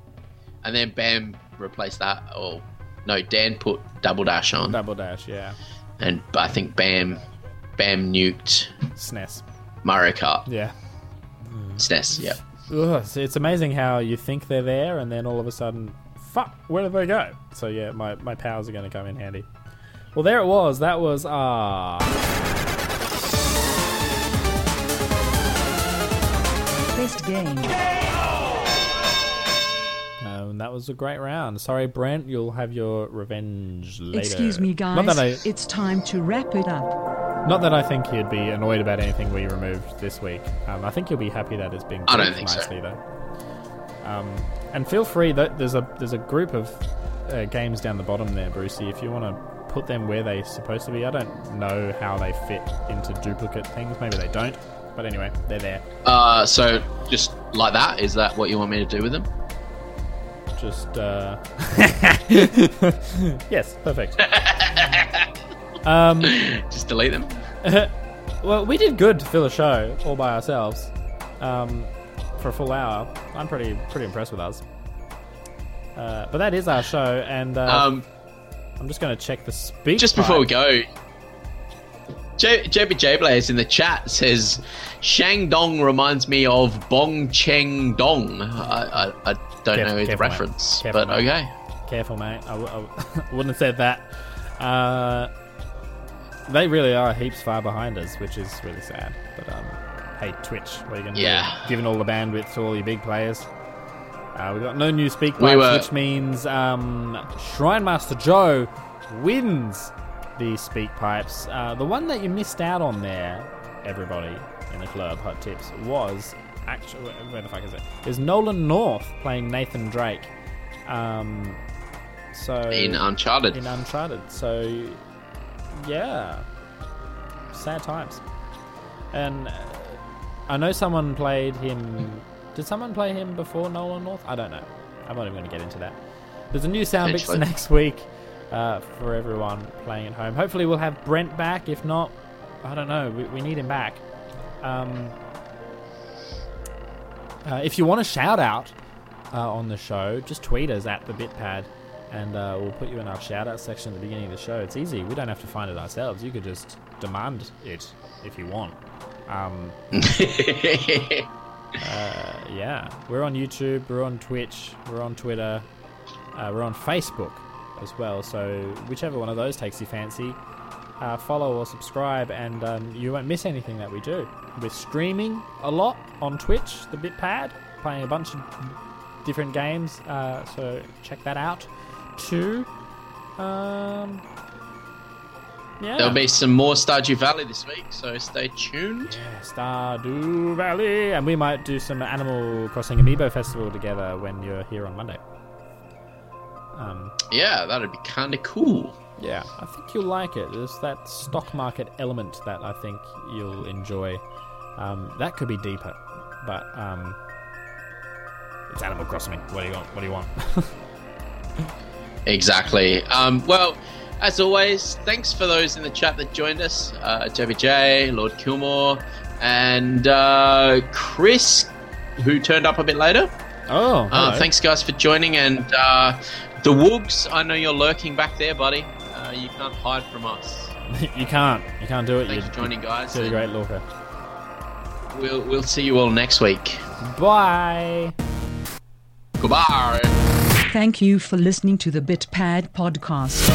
and then Bam replaced that. Or no, Dan put Double Dash on, Double Dash, yeah. and I think Bam, Bam nuked SNES. Mario Kart Yeah. SNES. Yep. Ugh, so it's amazing how you think they're there and then all of a sudden, fuck, where did they go? So yeah, my, my powers are gonna come in handy. Well, there it was. That was ah. Best game. Um, that was a great round. Sorry, Brent, you'll have your revenge later. Excuse me, Not guys. that I, It's time to wrap it up. Not that I think he'd be annoyed about anything we removed this week. Um, I think he'll be happy that it's I don't grouped think so. nicely though. Um, and feel free that there's a there's a group of uh, games down the bottom there, Brucey. If you want to put them where they're supposed to be, I don't know how they fit into duplicate things. Maybe they don't. But anyway, they're there. Uh, so just like that, is that what you want me to do with them? Just uh... yes, perfect. um, Just delete them. well, we did good to fill a show all by ourselves um, for a full hour. I'm pretty pretty impressed with us. Uh, but that is our show, and uh, Um, I'm just going to check the speak. just before we go, J- JB Blaze in the chat says Shangdong reminds me of Bong Cheng Dong. I, I, I don't Careful- know the reference, Careful, but mate. okay. Careful, mate. I, w- I w- I wouldn't have said that. Uh, they really are heaps far behind us, which is really sad. But um, hey, Twitch, what are you going to Yeah. do? Giving all the bandwidth to all your big players. Uh, we got no new speak We pipes, were- which means um, Shrine Master Joe wins the speak pipes. Uh, the one that you missed out on there, everybody in the club, hot tips, was actually where the fuck is it? Is Nolan North playing Nathan Drake? Um, so In Uncharted. in Uncharted. So yeah, sad times. And uh, I know someone played him. Did someone play him before Nolan North? I don't know. I'm not even going to get into that. There's a new sound mix next week uh, for everyone playing at home. Hopefully, we'll have Brent back. If not, I don't know. We, we need him back. Um, uh, if you want a shout out uh, on the show, just tweet us at the Bitpad, and uh, we'll put you in our shout out section at the beginning of the show. It's easy. We don't have to find it ourselves. You could just demand it if you want. Um, uh, yeah, we're on YouTube, we're on Twitch, we're on Twitter, uh, we're on Facebook as well. So whichever one of those takes your fancy, uh, follow or subscribe, and um, you won't miss anything that we do. We're streaming a lot on Twitch, the Bitpad, playing a bunch of different games. Uh, so check that out too. Um, yeah. There'll be some more Stardew Valley this week, so stay tuned. Stardew Valley, and we might do some Animal Crossing Amiibo Festival together when you're here on Monday. Um, Yeah, that'd be kind of cool. yeah, I think you'll like it. There's that stock market element that I think you'll enjoy. Um, that could be deeper, but um, it's Animal Crossing. What do you want? What do you want? Exactly. Um, well, as always, thanks for those in the chat that joined us uh, JBJ, Lord Kilmore, and uh, Chris, who turned up a bit later. oh, Uh, thanks, guys, for joining. And uh, the Woogs, I know you're lurking back there, buddy. Uh, you can't hide from us. you can't. You can't do it. Thanks you for joining, guys. You're and great Lorca. We'll, we'll see you all next week. Bye. Goodbye. Thank you for listening to the BitPad podcast.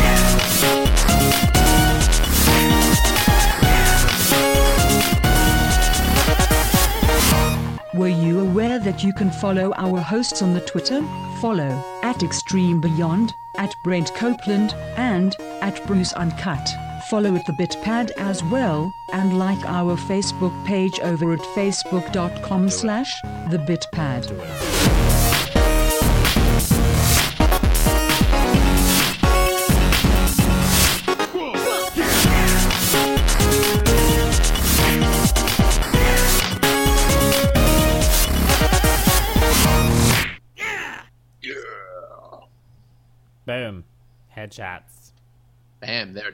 Were you aware that you can follow our hosts on the Twitter? Follow at Extreme Beyond, at Brent Copeland, and at Bruce Uncut. Follow at the BitPad as well, and like our Facebook page over at facebook.com slash the BitPad. Boom. Headshots. Bam, there it.